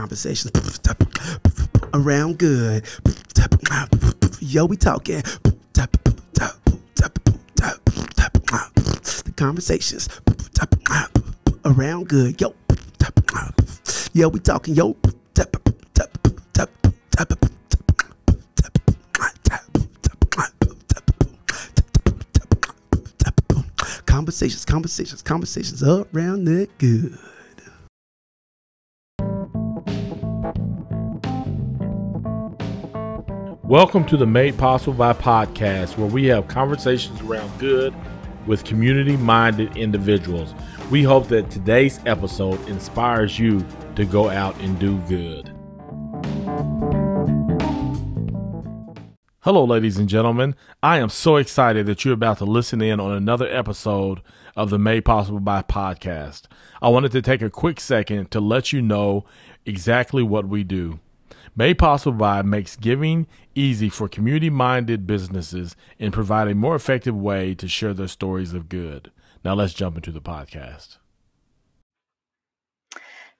conversations around good. Yo, we talking. The conversations around good. Yo, yo, we talking. Yo. Conversations, conversations, conversations around that good. Welcome to the Made Possible by podcast, where we have conversations around good with community minded individuals. We hope that today's episode inspires you to go out and do good. Hello, ladies and gentlemen. I am so excited that you're about to listen in on another episode of the Made Possible by podcast. I wanted to take a quick second to let you know exactly what we do. Made Possible by makes giving easy for community minded businesses and provide a more effective way to share their stories of good. Now let's jump into the podcast.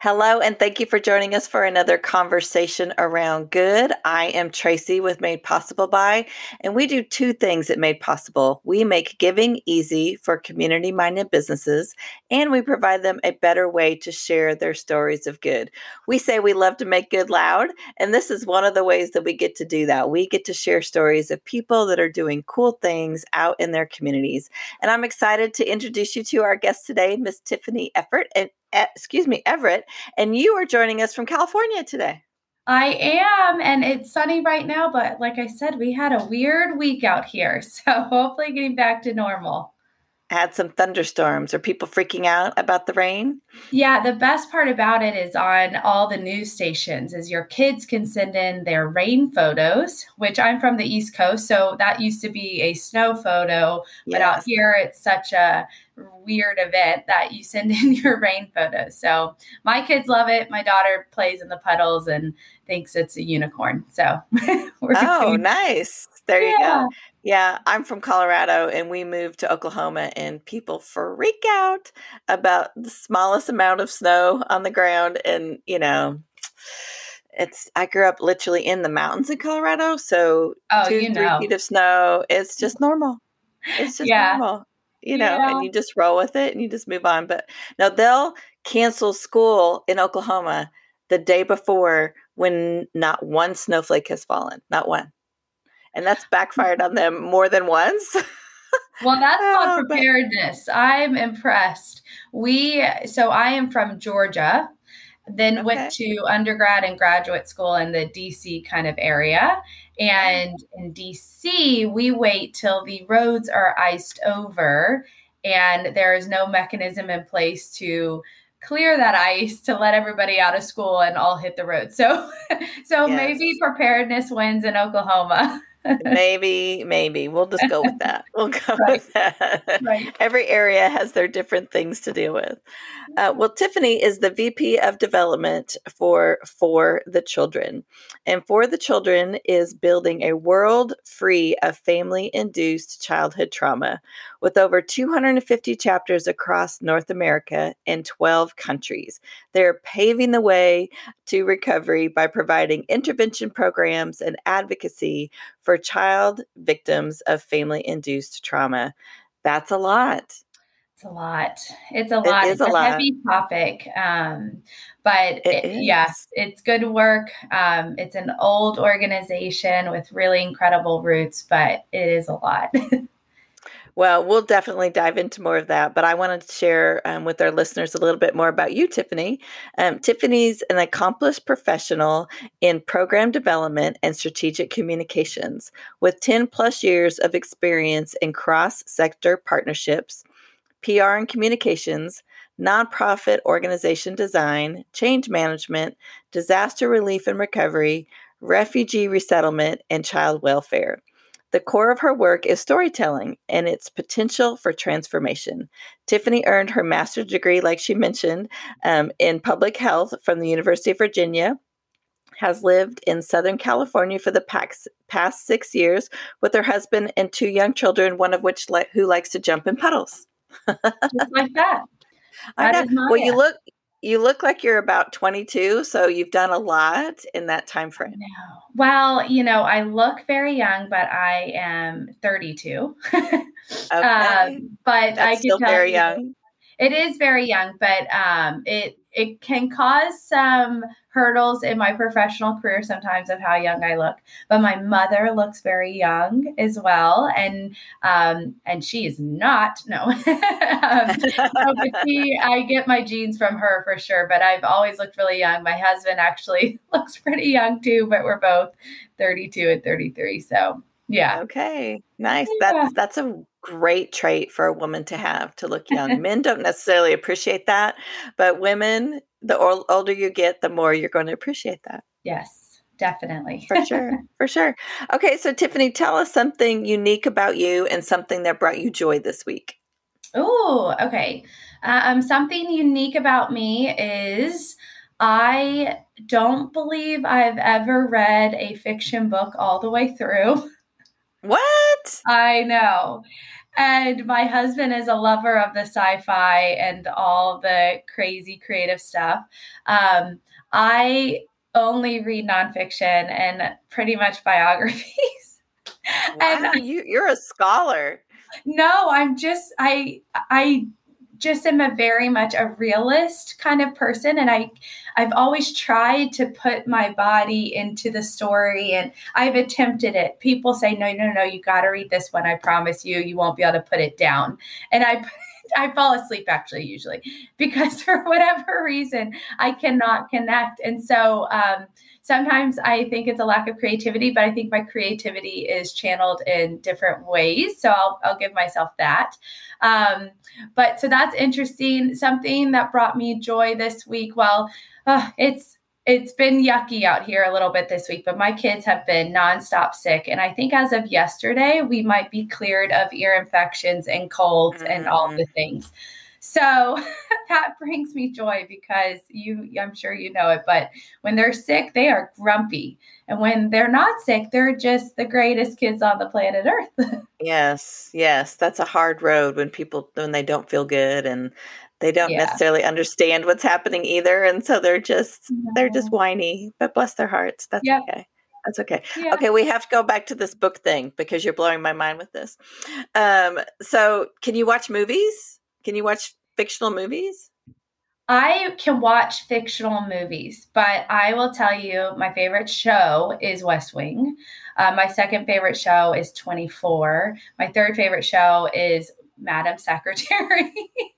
Hello, and thank you for joining us for another conversation around good. I am Tracy with Made Possible By, and we do two things at Made Possible. We make giving easy for community minded businesses, and we provide them a better way to share their stories of good. We say we love to make good loud, and this is one of the ways that we get to do that. We get to share stories of people that are doing cool things out in their communities. And I'm excited to introduce you to our guest today, Miss Tiffany Effort. And excuse me, Everett, and you are joining us from California today. I am, and it's sunny right now, but like I said, we had a weird week out here. So hopefully getting back to normal had some thunderstorms. Are people freaking out about the rain? Yeah, the best part about it is on all the news stations is your kids can send in their rain photos, which I'm from the East Coast, so that used to be a snow photo, yes. but out here it's such a weird event that you send in your rain photos. So my kids love it. My daughter plays in the puddles and thinks it's a unicorn. So oh, nice. There yeah. you go. Yeah, I'm from Colorado and we moved to Oklahoma and people freak out about the smallest amount of snow on the ground and you know it's I grew up literally in the mountains in Colorado, so oh, two, you know. three feet of snow is just normal. It's just yeah. normal. You know, yeah. and you just roll with it and you just move on. But now they'll cancel school in Oklahoma the day before when not one snowflake has fallen. Not one and that's backfired on them more than once. well, that's not oh, preparedness. But- I'm impressed. We so I am from Georgia, then okay. went to undergrad and graduate school in the DC kind of area. And in DC, we wait till the roads are iced over and there is no mechanism in place to clear that ice to let everybody out of school and all hit the road. So so yes. maybe preparedness wins in Oklahoma maybe, maybe we'll just go with that. We'll go right. with that. Right. Every area has their different things to deal with. Uh, well, Tiffany is the VP of Development for For the Children, and For the Children is building a world free of family-induced childhood trauma, with over 250 chapters across North America and 12 countries. They're paving the way to recovery by providing intervention programs and advocacy for child victims of family induced trauma. That's a lot. It's a lot. It's a lot. It it's a, a lot. heavy topic. Um, but it, yes, it's good work. Um, it's an old organization with really incredible roots, but it is a lot. Well, we'll definitely dive into more of that, but I wanted to share um, with our listeners a little bit more about you, Tiffany. Um, Tiffany's an accomplished professional in program development and strategic communications with 10 plus years of experience in cross sector partnerships, PR and communications, nonprofit organization design, change management, disaster relief and recovery, refugee resettlement, and child welfare. The core of her work is storytelling and its potential for transformation. Tiffany earned her master's degree, like she mentioned, um, in public health from the University of Virginia. Has lived in Southern California for the past, past six years with her husband and two young children, one of which li- who likes to jump in puddles. Just like that. I know. Well, you look you look like you're about 22, so you've done a lot in that time frame. Well, you know, I look very young, but I am 32. okay. Um, but That's I still very young. It is very young, but um, it it can cause some hurdles in my professional career sometimes of how young I look. But my mother looks very young as well, and um, and she is not no. um, but she, I get my genes from her for sure. But I've always looked really young. My husband actually looks pretty young too, but we're both 32 and 33. So yeah. Okay. Nice. Yeah. That's that's a great trait for a woman to have to look young. Men don't necessarily appreciate that, but women, the older you get, the more you're going to appreciate that. Yes, definitely. for sure. For sure. Okay, so Tiffany, tell us something unique about you and something that brought you joy this week. Oh, okay. Um, something unique about me is I don't believe I've ever read a fiction book all the way through. What? I know. And my husband is a lover of the sci fi and all the crazy creative stuff. Um, I only read nonfiction and pretty much biographies. Wow, and you, you're a scholar. No, I'm just I I just am a very much a realist kind of person and I I've always tried to put my body into the story and I've attempted it. People say no no no you got to read this one I promise you you won't be able to put it down. And I I fall asleep actually usually because for whatever reason I cannot connect. And so um, sometimes I think it's a lack of creativity, but I think my creativity is channeled in different ways. So I'll, I'll give myself that. Um, but so that's interesting. Something that brought me joy this week. Well, uh, it's it's been yucky out here a little bit this week, but my kids have been nonstop sick. And I think as of yesterday, we might be cleared of ear infections and colds mm-hmm. and all the mm. things. So that brings me joy because you, I'm sure you know it, but when they're sick, they are grumpy. And when they're not sick, they're just the greatest kids on the planet Earth. yes, yes. That's a hard road when people, when they don't feel good and they don't yeah. necessarily understand what's happening either. And so they're just, no. they're just whiny, but bless their hearts. That's yep. okay. That's okay. Yeah. Okay, we have to go back to this book thing because you're blowing my mind with this. Um, so, can you watch movies? Can you watch fictional movies? I can watch fictional movies, but I will tell you my favorite show is West Wing. Uh, my second favorite show is 24. My third favorite show is Madam Secretary.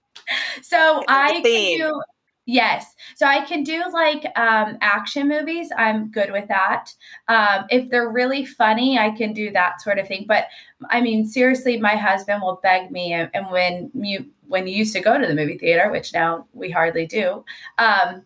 so I can do Yes. So I can do like um, action movies. I'm good with that. Um, if they're really funny, I can do that sort of thing. But I mean, seriously, my husband will beg me, and, when you when you used to go to the movie theater, which now we hardly do, um,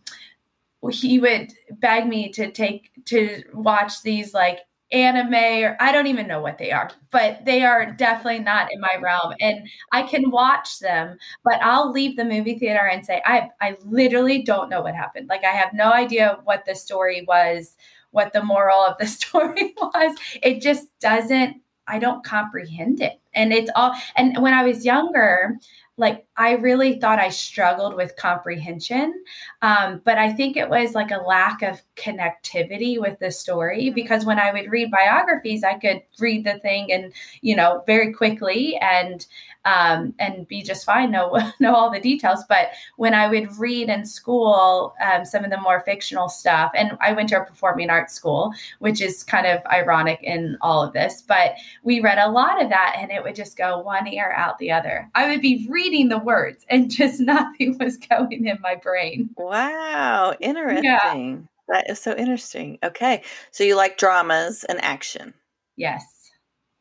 he would beg me to take to watch these like anime or I don't even know what they are, but they are definitely not in my realm. And I can watch them, but I'll leave the movie theater and say, I I literally don't know what happened. Like I have no idea what the story was, what the moral of the story was. It just doesn't I don't comprehend it. And it's all and when I was younger, like I really thought I struggled with comprehension. Um, but I think it was like a lack of connectivity with the story mm-hmm. because when I would read biographies, I could read the thing and, you know, very quickly and um, and be just fine, know know all the details. But when I would read in school um, some of the more fictional stuff, and I went to a performing arts school, which is kind of ironic in all of this, but we read a lot of that, and it would just go one ear out the other. I would be reading the words, and just nothing was going in my brain. Wow, interesting. Yeah. That is so interesting. Okay, so you like dramas and action? Yes.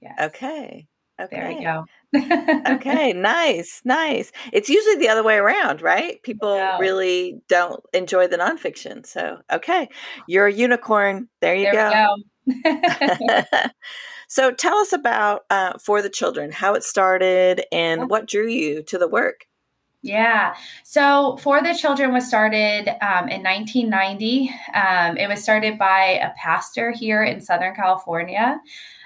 Yes. Okay. Okay. There we go okay, nice, nice. It's usually the other way around, right? People really don't enjoy the nonfiction. So, okay, you're a unicorn. There you there go. so, tell us about uh, For the Children, how it started, and what drew you to the work. Yeah. So For the Children was started um, in 1990. Um, it was started by a pastor here in Southern California.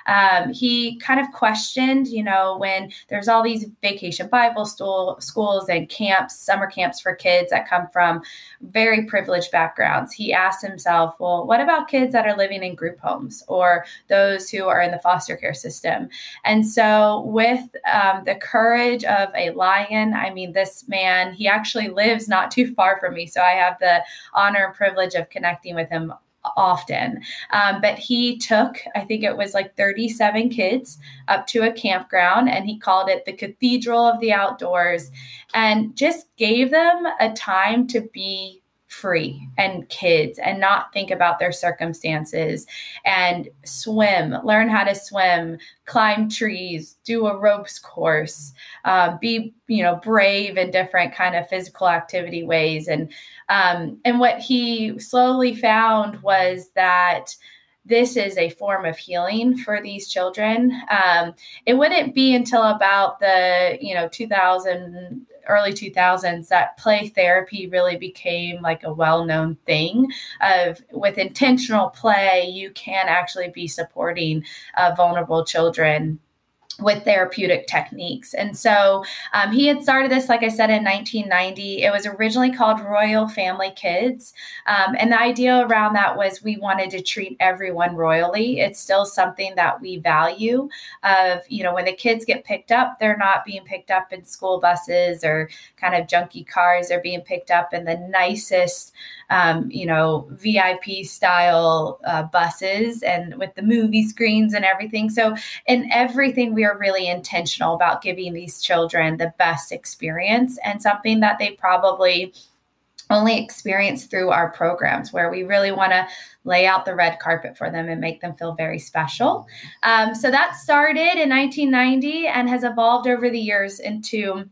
Um, he kind of questioned, you know, when there's all these vacation Bible school, schools and camps, summer camps for kids that come from very privileged backgrounds. He asked himself, well, what about kids that are living in group homes or those who are in the foster care system? And so, with um, the courage of a lion, I mean, this man, he actually lives not too far from me. So, I have the honor and privilege of connecting with him often. Um, but he took, I think it was like 37 kids up to a campground and he called it the Cathedral of the Outdoors and just gave them a time to be free and kids and not think about their circumstances and swim, learn how to swim, climb trees, do a ropes course, uh, be you know brave in different kind of physical activity ways and um, and what he slowly found was that this is a form of healing for these children. Um, it wouldn't be until about the you know 2000 early 2000s that play therapy really became like a well-known thing of with intentional play you can actually be supporting uh, vulnerable children with therapeutic techniques. And so um, he had started this, like I said, in 1990. It was originally called Royal Family Kids. Um, and the idea around that was we wanted to treat everyone royally. It's still something that we value of, you know, when the kids get picked up, they're not being picked up in school buses or kind of junky cars. They're being picked up in the nicest, um, you know, VIP style uh, buses and with the movie screens and everything. So in everything we are really intentional about giving these children the best experience and something that they probably only experience through our programs where we really want to lay out the red carpet for them and make them feel very special. Um, so that started in 1990 and has evolved over the years into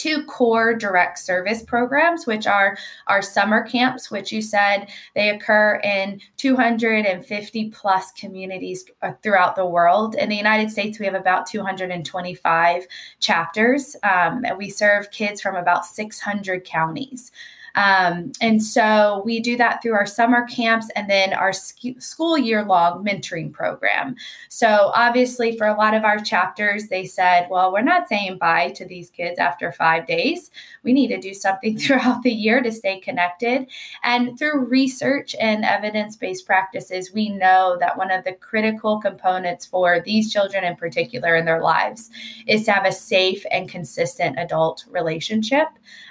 two core direct service programs, which are our summer camps, which you said they occur in 250 plus communities uh, throughout the world. In the United States, we have about 225 chapters, um, and we serve kids from about 600 counties. Um, and so we do that through our summer camps and then our sc- school year long mentoring program. So, obviously, for a lot of our chapters, they said, well, we're not saying bye to these kids after five days. We need to do something throughout the year to stay connected. And through research and evidence based practices, we know that one of the critical components for these children in particular in their lives is to have a safe and consistent adult relationship.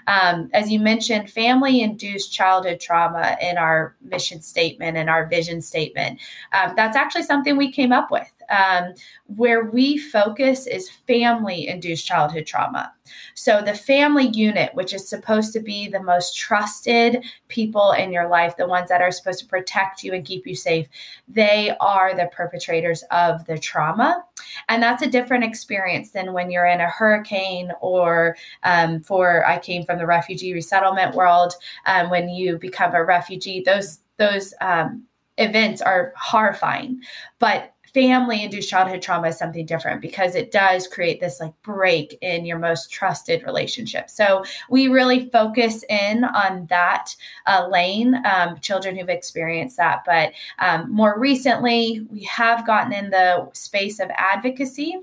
Um, as you mentioned, family induced childhood trauma in our mission statement and our vision statement. Um, that's actually something we came up with. Um, where we focus is family induced childhood trauma. So, the family unit, which is supposed to be the most trusted people in your life, the ones that are supposed to protect you and keep you safe, they are the perpetrators of the trauma. And that's a different experience than when you're in a hurricane or um, for I came from the refugee resettlement world. Um, when you become a refugee, those those um, events are horrifying. But family induced childhood trauma is something different because it does create this like break in your most trusted relationship. So we really focus in on that uh, lane, um, children who've experienced that. But um, more recently, we have gotten in the space of advocacy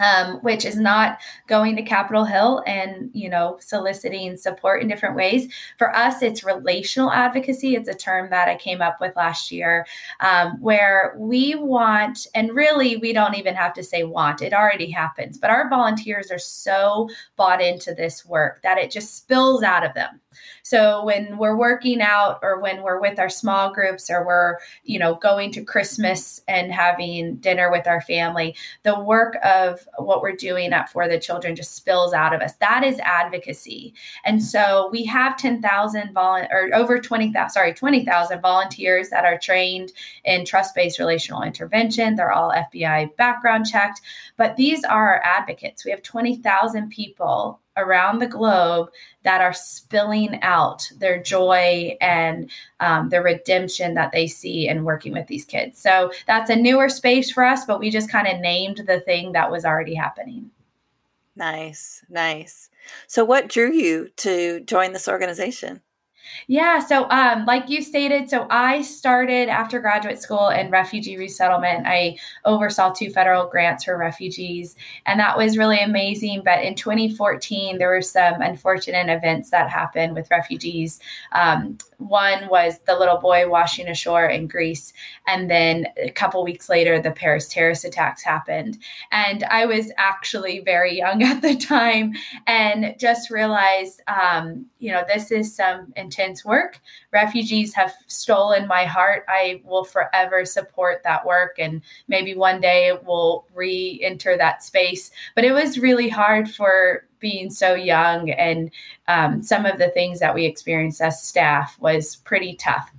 um, which is not going to Capitol Hill and you know soliciting support in different ways. For us, it's relational advocacy. It's a term that I came up with last year, um, where we want, and really we don't even have to say want. It already happens. But our volunteers are so bought into this work that it just spills out of them. So when we're working out or when we're with our small groups or we're, you know, going to Christmas and having dinner with our family, the work of what we're doing at For the Children just spills out of us. That is advocacy. And so we have 10,000 volun or over 20,000, sorry, 20,000 volunteers that are trained in trust-based relational intervention. They're all FBI background checked, but these are our advocates. We have 20,000 people around the globe that are spilling out their joy and um, the redemption that they see in working with these kids. So that's a newer space for us, but we just kind of named the thing that was already happening. Nice, nice. So, what drew you to join this organization? Yeah. So, um, like you stated, so I started after graduate school in refugee resettlement. I oversaw two federal grants for refugees, and that was really amazing. But in 2014, there were some unfortunate events that happened with refugees. Um, one was the little boy washing ashore in Greece, and then a couple weeks later, the Paris terrorist attacks happened. And I was actually very young at the time, and just realized, um, you know, this is some intense work. Refugees have stolen my heart. I will forever support that work, and maybe one day we'll re enter that space. But it was really hard for being so young, and um, some of the things that we experienced as staff was pretty tough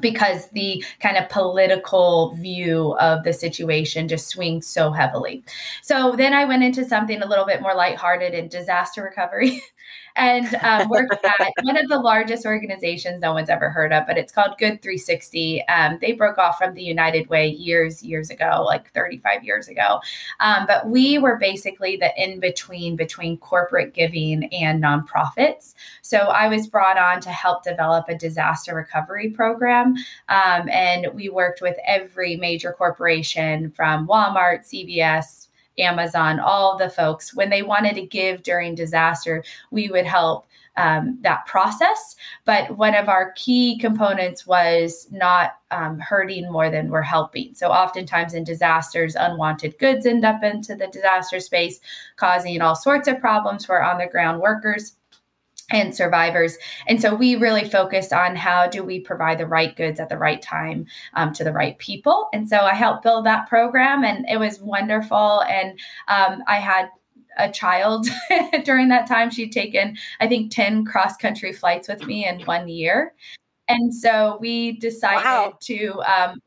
because the kind of political view of the situation just swings so heavily. So then I went into something a little bit more lighthearted in disaster recovery. and um, worked at one of the largest organizations no one's ever heard of, but it's called Good 360. Um, they broke off from the United Way years, years ago, like 35 years ago. Um, but we were basically the in between between corporate giving and nonprofits. So I was brought on to help develop a disaster recovery program. Um, and we worked with every major corporation from Walmart, CVS, Amazon, all the folks, when they wanted to give during disaster, we would help um, that process. But one of our key components was not um, hurting more than we're helping. So oftentimes in disasters, unwanted goods end up into the disaster space, causing all sorts of problems for on the ground workers and survivors. And so we really focused on how do we provide the right goods at the right time um, to the right people. And so I helped build that program, and it was wonderful. And um, I had a child during that time. She'd taken, I think, 10 cross country flights with me in one year. And so we decided wow. to, um,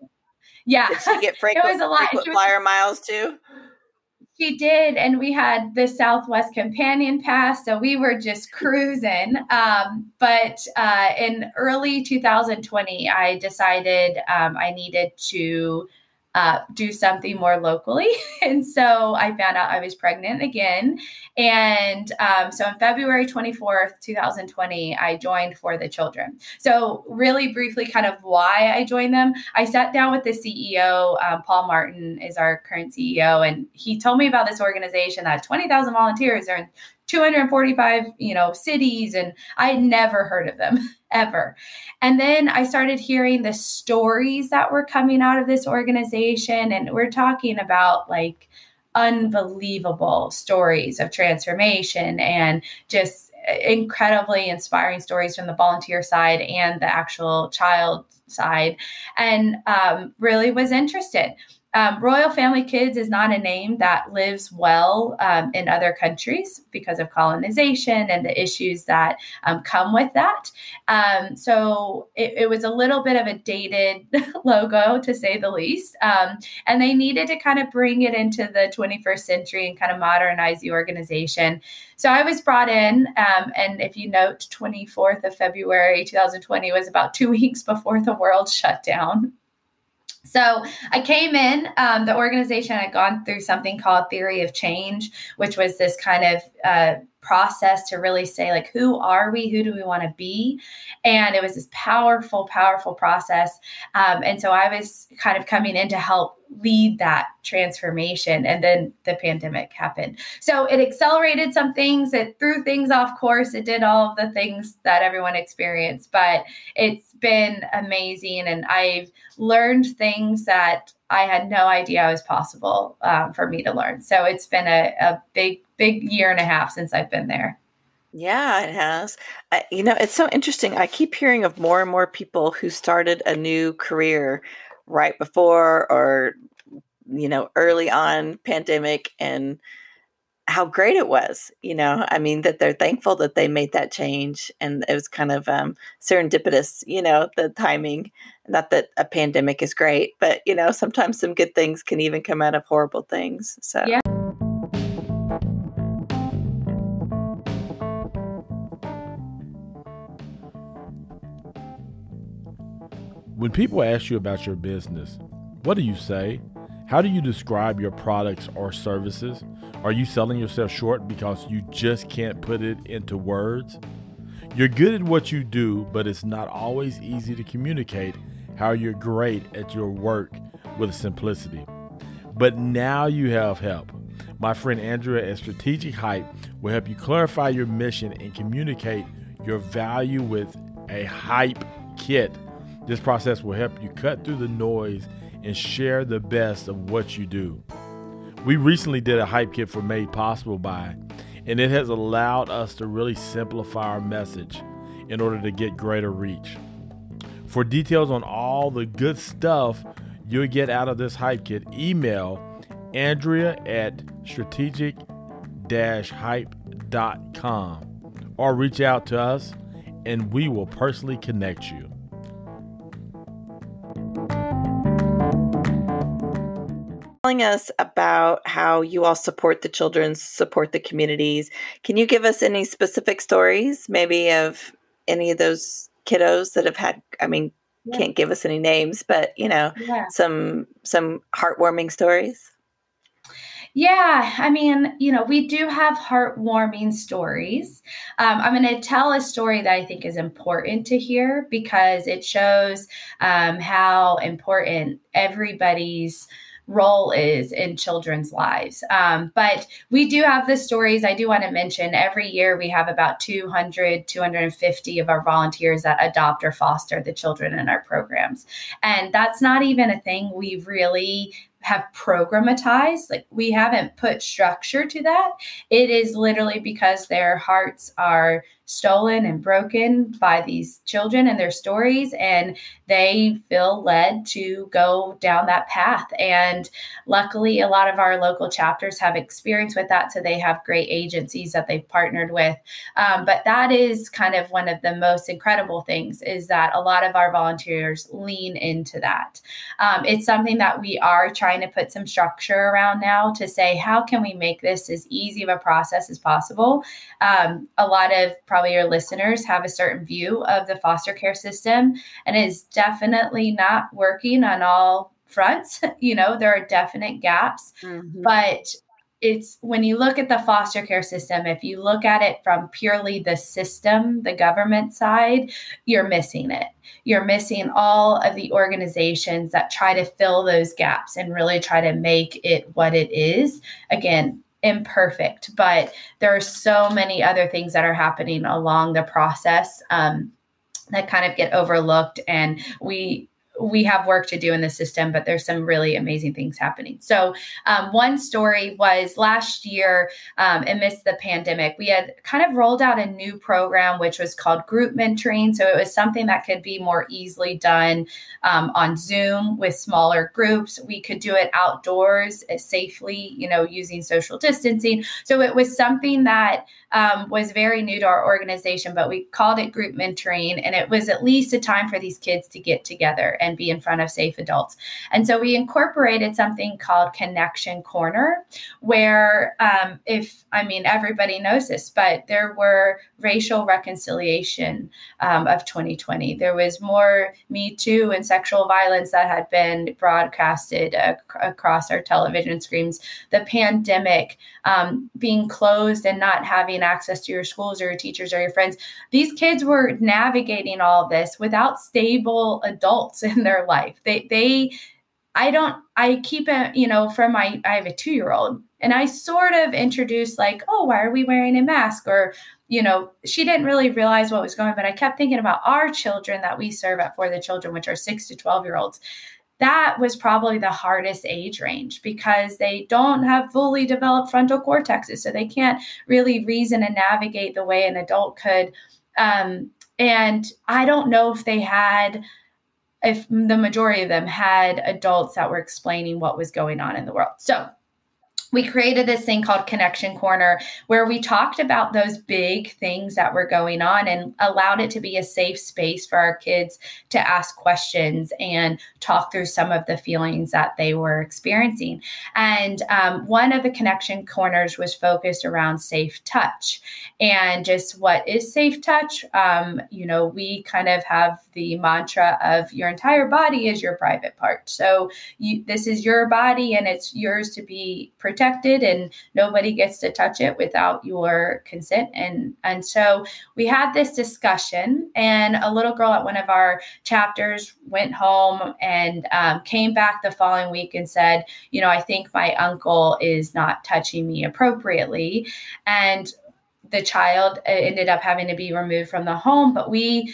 yeah. Did she get frequent, it was a lot. frequent flyer miles too? She did, and we had the Southwest Companion Pass, so we were just cruising. Um, but uh, in early 2020, I decided um, I needed to uh, do something more locally. and so I found out I was pregnant again. And um, so on February 24th, 2020, I joined For the Children. So, really briefly, kind of why I joined them, I sat down with the CEO, um, Paul Martin is our current CEO, and he told me about this organization that 20,000 volunteers are in 245 you know cities and i never heard of them ever. And then i started hearing the stories that were coming out of this organization and we're talking about like unbelievable stories of transformation and just incredibly inspiring stories from the volunteer side and the actual child side. And um, really was interested um, Royal Family Kids is not a name that lives well um, in other countries because of colonization and the issues that um, come with that. Um, so it, it, was a little bit of a dated logo, to say the least. Um, and they needed to kind of bring it into the 21st century and kind of modernize the organization. So I was brought in, um, and if you note, 24th of February 2020 was about two weeks before the world shut down. So I came in, um, the organization had gone through something called Theory of Change, which was this kind of uh, process to really say like who are we? Who do we want to be? And it was this powerful powerful process. Um, and so i was kind of coming in to help lead that transformation and then the pandemic happened. So it accelerated some things it threw things off course it did all of the things that everyone experienced but it's been amazing and i've learned things that I had no idea was possible um, for me to learn. So it's been a, a big, big year and a half since I've been there. Yeah, it has. I, you know, it's so interesting. I keep hearing of more and more people who started a new career right before or, you know, early on pandemic and how great it was. You know, I mean, that they're thankful that they made that change and it was kind of um, serendipitous, you know, the timing. Not that a pandemic is great, but, you know, sometimes some good things can even come out of horrible things. So, yeah. When people ask you about your business, what do you say? How do you describe your products or services? Are you selling yourself short because you just can't put it into words? You're good at what you do, but it's not always easy to communicate how you're great at your work with simplicity. But now you have help. My friend Andrea at Strategic Hype will help you clarify your mission and communicate your value with a hype kit. This process will help you cut through the noise and share the best of what you do. We recently did a hype kit for Made Possible by, and it has allowed us to really simplify our message in order to get greater reach. For details on all the good stuff you'll get out of this hype kit, email Andrea at strategic hype.com or reach out to us and we will personally connect you. Telling us about how you all support the children, support the communities. Can you give us any specific stories, maybe of any of those kiddos that have had? I mean, yeah. can't give us any names, but you know, yeah. some some heartwarming stories. Yeah, I mean, you know, we do have heartwarming stories. Um, I'm going to tell a story that I think is important to hear because it shows um, how important everybody's role is in children's lives. Um, but we do have the stories. I do want to mention every year we have about 200, 250 of our volunteers that adopt or foster the children in our programs. And that's not even a thing we've really have programatized like we haven't put structure to that it is literally because their hearts are stolen and broken by these children and their stories and they feel led to go down that path. And luckily a lot of our local chapters have experience with that so they have great agencies that they've partnered with. Um, but that is kind of one of the most incredible things is that a lot of our volunteers lean into that. Um, it's something that we are trying to put some structure around now to say how can we make this as easy of a process as possible? Um, a lot of probably your listeners have a certain view of the foster care system and is definitely not working on all fronts. you know, there are definite gaps, mm-hmm. but it's when you look at the foster care system, if you look at it from purely the system, the government side, you're missing it. You're missing all of the organizations that try to fill those gaps and really try to make it what it is. Again, imperfect, but there are so many other things that are happening along the process um, that kind of get overlooked. And we we have work to do in the system, but there's some really amazing things happening. So, um, one story was last year, um, amidst the pandemic, we had kind of rolled out a new program which was called group mentoring. So, it was something that could be more easily done um, on Zoom with smaller groups. We could do it outdoors uh, safely, you know, using social distancing. So, it was something that um, was very new to our organization, but we called it group mentoring, and it was at least a time for these kids to get together and be in front of safe adults. And so we incorporated something called Connection Corner, where um, if I mean everybody knows this, but there were racial reconciliation um, of 2020. There was more Me Too and sexual violence that had been broadcasted ac- across our television screens. The pandemic, um, being closed and not having access to your schools or your teachers or your friends. These kids were navigating all this without stable adults in their life. They they I don't I keep it, you know, from my I have a 2-year-old and I sort of introduced like, "Oh, why are we wearing a mask?" or you know, she didn't really realize what was going on, but I kept thinking about our children that we serve at For the Children, which are 6 to 12 year olds that was probably the hardest age range because they don't have fully developed frontal cortexes. So they can't really reason and navigate the way an adult could. Um, and I don't know if they had, if the majority of them had adults that were explaining what was going on in the world. So we created this thing called Connection Corner where we talked about those big things that were going on and allowed it to be a safe space for our kids to ask questions and talk through some of the feelings that they were experiencing. And um, one of the Connection Corners was focused around safe touch and just what is safe touch. Um, you know, we kind of have the mantra of your entire body is your private part. So you, this is your body and it's yours to be protected protected and nobody gets to touch it without your consent. And, and so we had this discussion, and a little girl at one of our chapters went home and um, came back the following week and said, You know, I think my uncle is not touching me appropriately. And the child uh, ended up having to be removed from the home, but we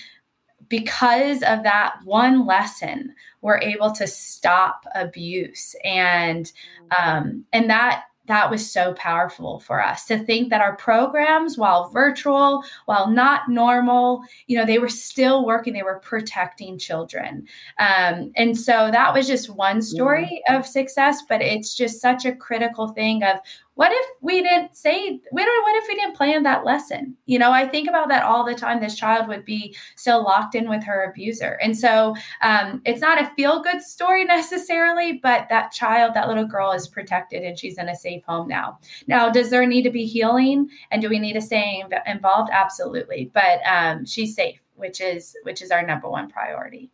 because of that one lesson we're able to stop abuse. And um, and that that was so powerful for us to think that our programs while virtual while not normal you know they were still working they were protecting children. Um, and so that was just one story of success but it's just such a critical thing of what if we didn't say what if we didn't plan that lesson? You know i think about that all the time. This child would be still locked in with her abuser. And so um, it's not a feel good story necessarily but that child that little girl is protected and she's in a safe home now. Now does there need to be healing? And do we need to stay involved? Absolutely. But um, she's safe which is which is our number one priority.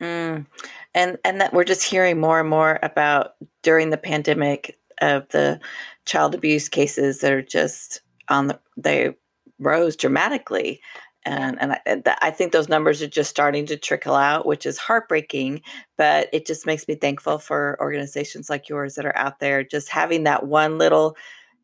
Mm. and and that we're just hearing more and more about during the pandemic of the child abuse cases that are just on the they rose dramatically. And and I, I, think those numbers are just starting to trickle out which is heartbreaking but it just makes me thankful for organizations like yours that are out there just having that one little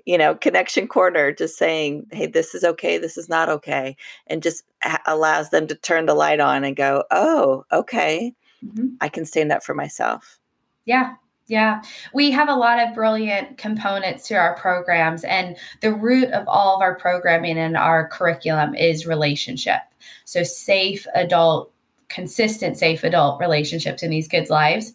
you know connection corner just saying hey this is okay this is not okay and just ha- allows them to turn the light on and go oh okay. Mm-hmm. i can stand up for myself. Yeah yeah, we have a lot of brilliant components to our programs, and the root of all of our programming and our curriculum is relationship. So, safe adult, consistent, safe adult relationships in these kids' lives.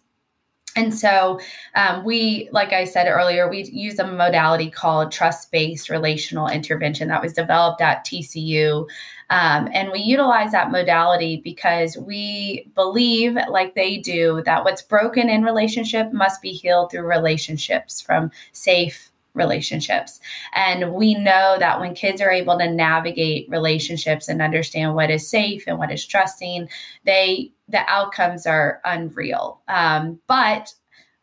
And so, um, we, like I said earlier, we use a modality called trust based relational intervention that was developed at TCU um, and we utilize that modality because we believe, like they do, that what's broken in relationship must be healed through relationships from safe relationships. And we know that when kids are able to navigate relationships and understand what is safe and what is trusting, they the outcomes are unreal. Um, but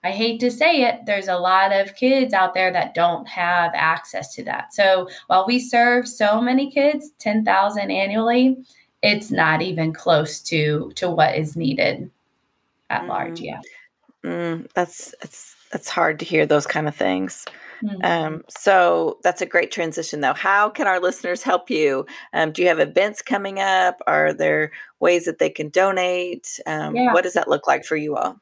I hate to say it, there's a lot of kids out there that don't have access to that. So while we serve so many kids, 10,000 annually, it's not even close to to what is needed at mm. large. Yeah. Mm, that's it's it's hard to hear those kind of things. Mm-hmm. Um, so that's a great transition, though. How can our listeners help you? Um, do you have events coming up? Are there ways that they can donate? Um, yeah. What does that look like for you all?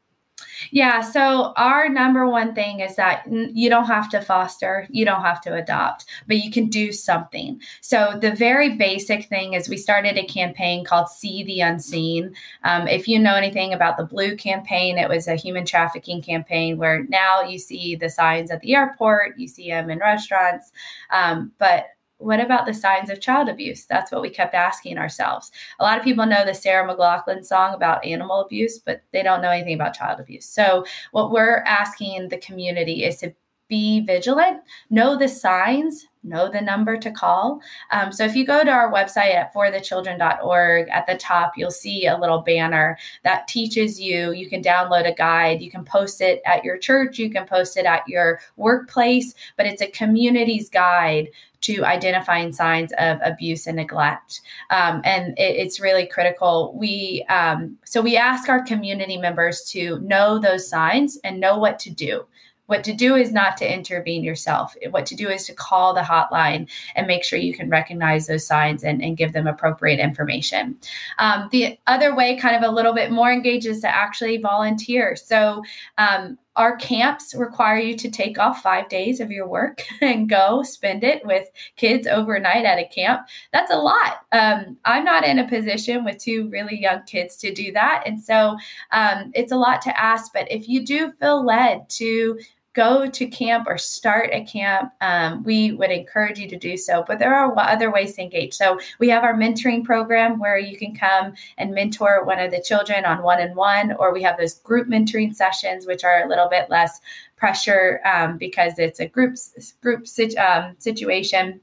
Yeah. So, our number one thing is that you don't have to foster, you don't have to adopt, but you can do something. So, the very basic thing is we started a campaign called See the Unseen. Um, if you know anything about the Blue campaign, it was a human trafficking campaign where now you see the signs at the airport, you see them in restaurants. Um, but what about the signs of child abuse? That's what we kept asking ourselves. A lot of people know the Sarah McLachlan song about animal abuse, but they don't know anything about child abuse. So, what we're asking the community is to be vigilant, know the signs, know the number to call. Um, so if you go to our website at forthechildren.org, at the top, you'll see a little banner that teaches you. You can download a guide, you can post it at your church, you can post it at your workplace, but it's a community's guide to identifying signs of abuse and neglect. Um, and it, it's really critical. We um, so we ask our community members to know those signs and know what to do. What to do is not to intervene yourself. What to do is to call the hotline and make sure you can recognize those signs and, and give them appropriate information. Um, the other way, kind of a little bit more engaged, is to actually volunteer. So, um, our camps require you to take off five days of your work and go spend it with kids overnight at a camp. That's a lot. Um, I'm not in a position with two really young kids to do that. And so um, it's a lot to ask. But if you do feel led to go to camp or start a camp, um, we would encourage you to do so. But there are other ways to engage. So we have our mentoring program where you can come and mentor one of the children on one on one, or we have those group mentoring sessions, which are a little bit less pressure um, because it's a group group um, situation.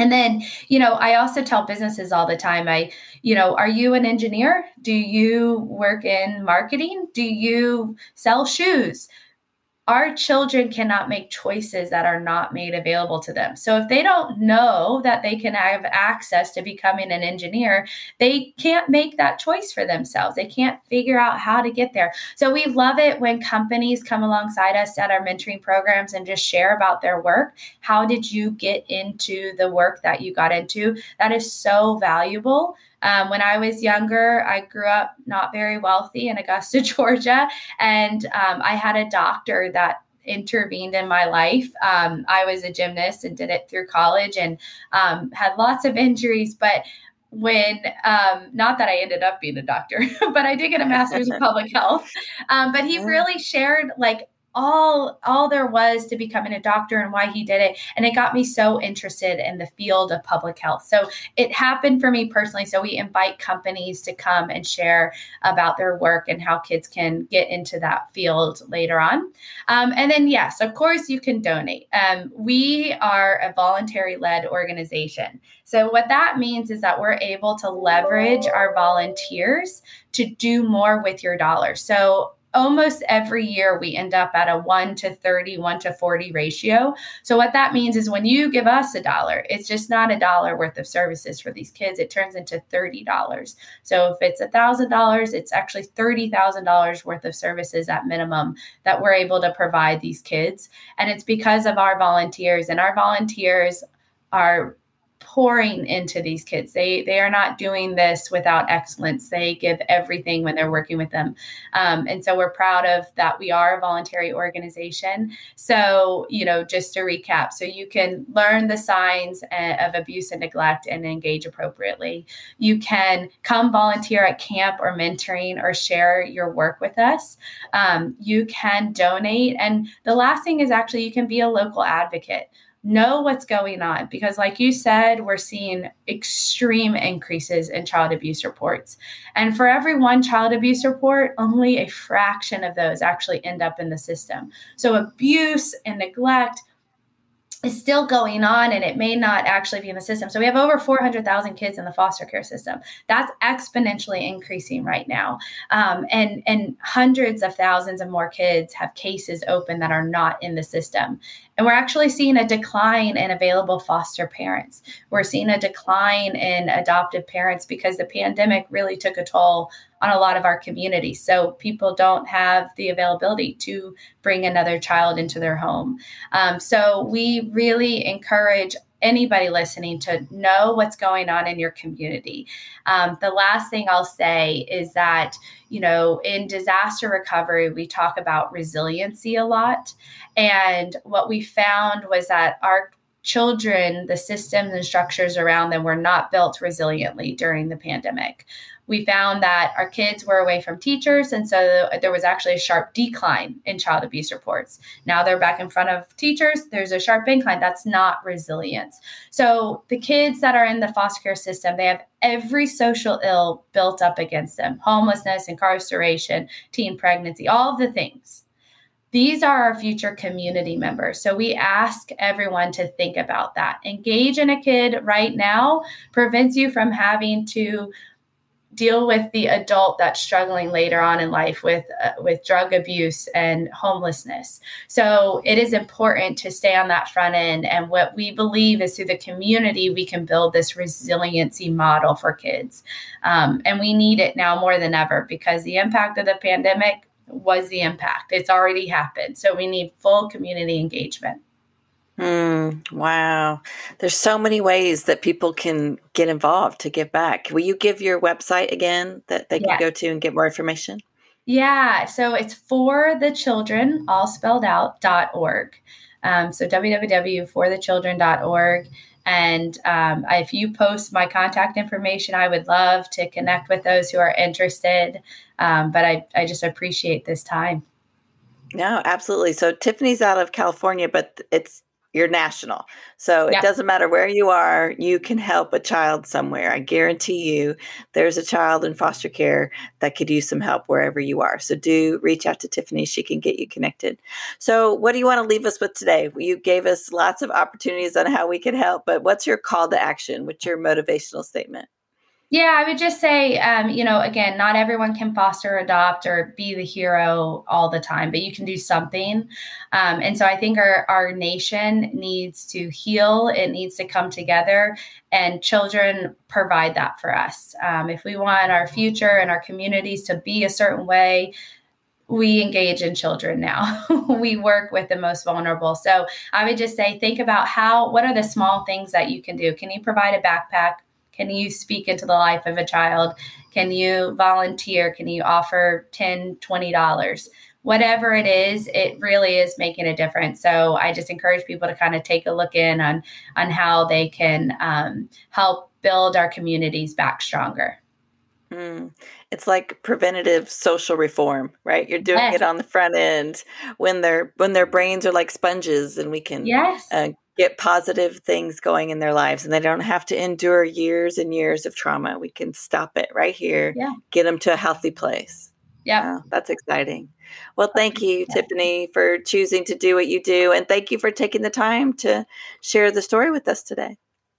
And then, you know, I also tell businesses all the time, I, you know, are you an engineer? Do you work in marketing? Do you sell shoes? Our children cannot make choices that are not made available to them. So if they don't know that they can have access to becoming an engineer, they can't make that choice for themselves. They can't figure out how to get there. So we love it when companies come alongside us at our mentoring programs and just share about their work. How did you get into the work that you got into? That is so valuable. Um, when I was younger, I grew up not very wealthy in Augusta, Georgia, and um, I had a doctor that intervened in my life. Um, I was a gymnast and did it through college and um, had lots of injuries, but when um, not that I ended up being a doctor, but I did get a master's in public health. Um, but he really shared like all all there was to becoming a doctor and why he did it. And it got me so interested in the field of public health. So it happened for me personally. So we invite companies to come and share about their work and how kids can get into that field later on. Um, and then yes of course you can donate. Um, we are a voluntary led organization. So what that means is that we're able to leverage our volunteers to do more with your dollars. So almost every year we end up at a 1 to 30 1 to 40 ratio. So what that means is when you give us a dollar it's just not a dollar worth of services for these kids. It turns into $30 so if it's a thousand dollars it's actually $30000 worth of services at minimum that we're able to provide these kids. And it's because of our volunteers and our volunteers are pouring into these kids. They they are not doing this without excellence. They give everything when they're working with them, um, and so we're proud of that. We are a voluntary organization. So you know, just to recap, so you can learn the signs uh, of abuse and neglect and engage appropriately. You can come volunteer at camp or mentoring or share your work with us. Um, you can donate, and the last thing is actually you can be a local advocate know what's going on because like you said we're seeing extreme increases in child abuse reports. And for every one child abuse report only a fraction of those actually end up in the system. So abuse and neglect is still going on and it may not actually be in the system. So we have over 400,000 kids in the foster care system. That's exponentially increasing right now. Um, and, and hundreds of thousands of more kids have cases open that are not in the system. And we're actually seeing a decline in available foster parents. We're seeing a decline in adoptive parents because the pandemic really took a toll on a lot of our communities. So people don't have the availability to bring another child into their home. Um, so we really encourage anybody listening to know what's going on in your community. Um, the last thing I'll say is that, you know, in disaster recovery, we talk about resiliency a lot. And what we found was that our children, the systems and structures around them were not built resiliently during the pandemic we found that our kids were away from teachers. And so there was actually a sharp decline in child abuse reports. Now they're back in front of teachers. There's a sharp incline. That's not resilience. So the kids that are in the foster care system, they have every social ill built up against them homelessness, incarceration, teen pregnancy, all of the things. These are our future community members. So we ask everyone to think about that. Engage in a kid right now prevents you from having to deal with the adult that's struggling later on in life with uh, with drug abuse and homelessness. So it is important to stay on that front end and what we believe is through the community we can build this resiliency model for kids. Um, and we need it now more than ever because the impact of the pandemic was the impact. It's already happened. So we need full community engagement. Mm, wow. There's so many ways that people can get involved to give back. Will you give your website again that they can yeah. go to and get more information? Yeah. So it's for the children, all spelled out, dot org. Um, so www.forthechildren.org. And um, if you post my contact information, I would love to connect with those who are interested. Um, but I, I just appreciate this time. No, absolutely. So Tiffany's out of California, but it's you're national. So yeah. it doesn't matter where you are, you can help a child somewhere. I guarantee you there's a child in foster care that could use some help wherever you are. So do reach out to Tiffany. She can get you connected. So, what do you want to leave us with today? You gave us lots of opportunities on how we can help, but what's your call to action? What's your motivational statement? Yeah, I would just say, um, you know, again, not everyone can foster, adopt, or be the hero all the time, but you can do something. Um, and so I think our, our nation needs to heal, it needs to come together, and children provide that for us. Um, if we want our future and our communities to be a certain way, we engage in children now. we work with the most vulnerable. So I would just say, think about how, what are the small things that you can do? Can you provide a backpack? Can you speak into the life of a child? Can you volunteer? Can you offer 10, $20? Whatever it is, it really is making a difference. So I just encourage people to kind of take a look in on, on how they can um, help build our communities back stronger. Mm. It's like preventative social reform, right? You're doing yes. it on the front end when their when their brains are like sponges, and we can yes. Uh, get positive things going in their lives and they don't have to endure years and years of trauma. We can stop it right here, yeah. get them to a healthy place. Yeah. that's exciting. Well, thank you, yeah. Tiffany, for choosing to do what you do. And thank you for taking the time to share the story with us today.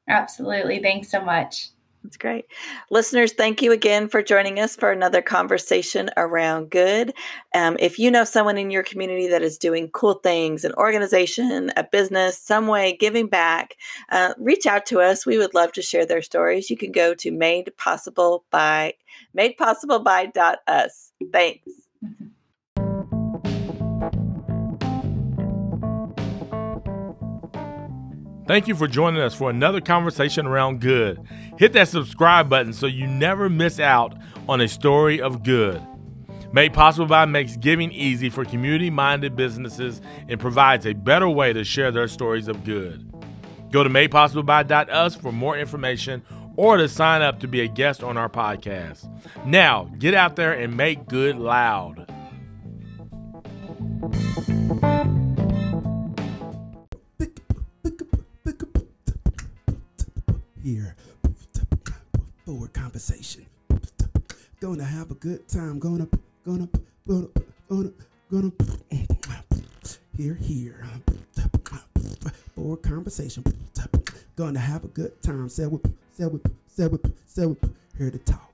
Absolutely. Thanks so much. That's great. Listeners, thank you again for joining us for another conversation around good. Um, if you know someone in your community that is doing cool things, an organization, a business, some way giving back, uh, reach out to us. We would love to share their stories. You can go to made possible by made possible by dot us. Thanks. Thank you for joining us for another conversation around good. Hit that subscribe button so you never miss out on a story of good. Made Possible by makes giving easy for community minded businesses and provides a better way to share their stories of good. Go to madepossibleby.us for more information or to sign up to be a guest on our podcast. Now, get out there and make good loud conversation. Gonna have a good time. Gonna, gonna, gonna, gonna, gonna. Here, here. Forward conversation. Gonna have a good time. Say whip, say whip, say whip, say whip. Here to talk.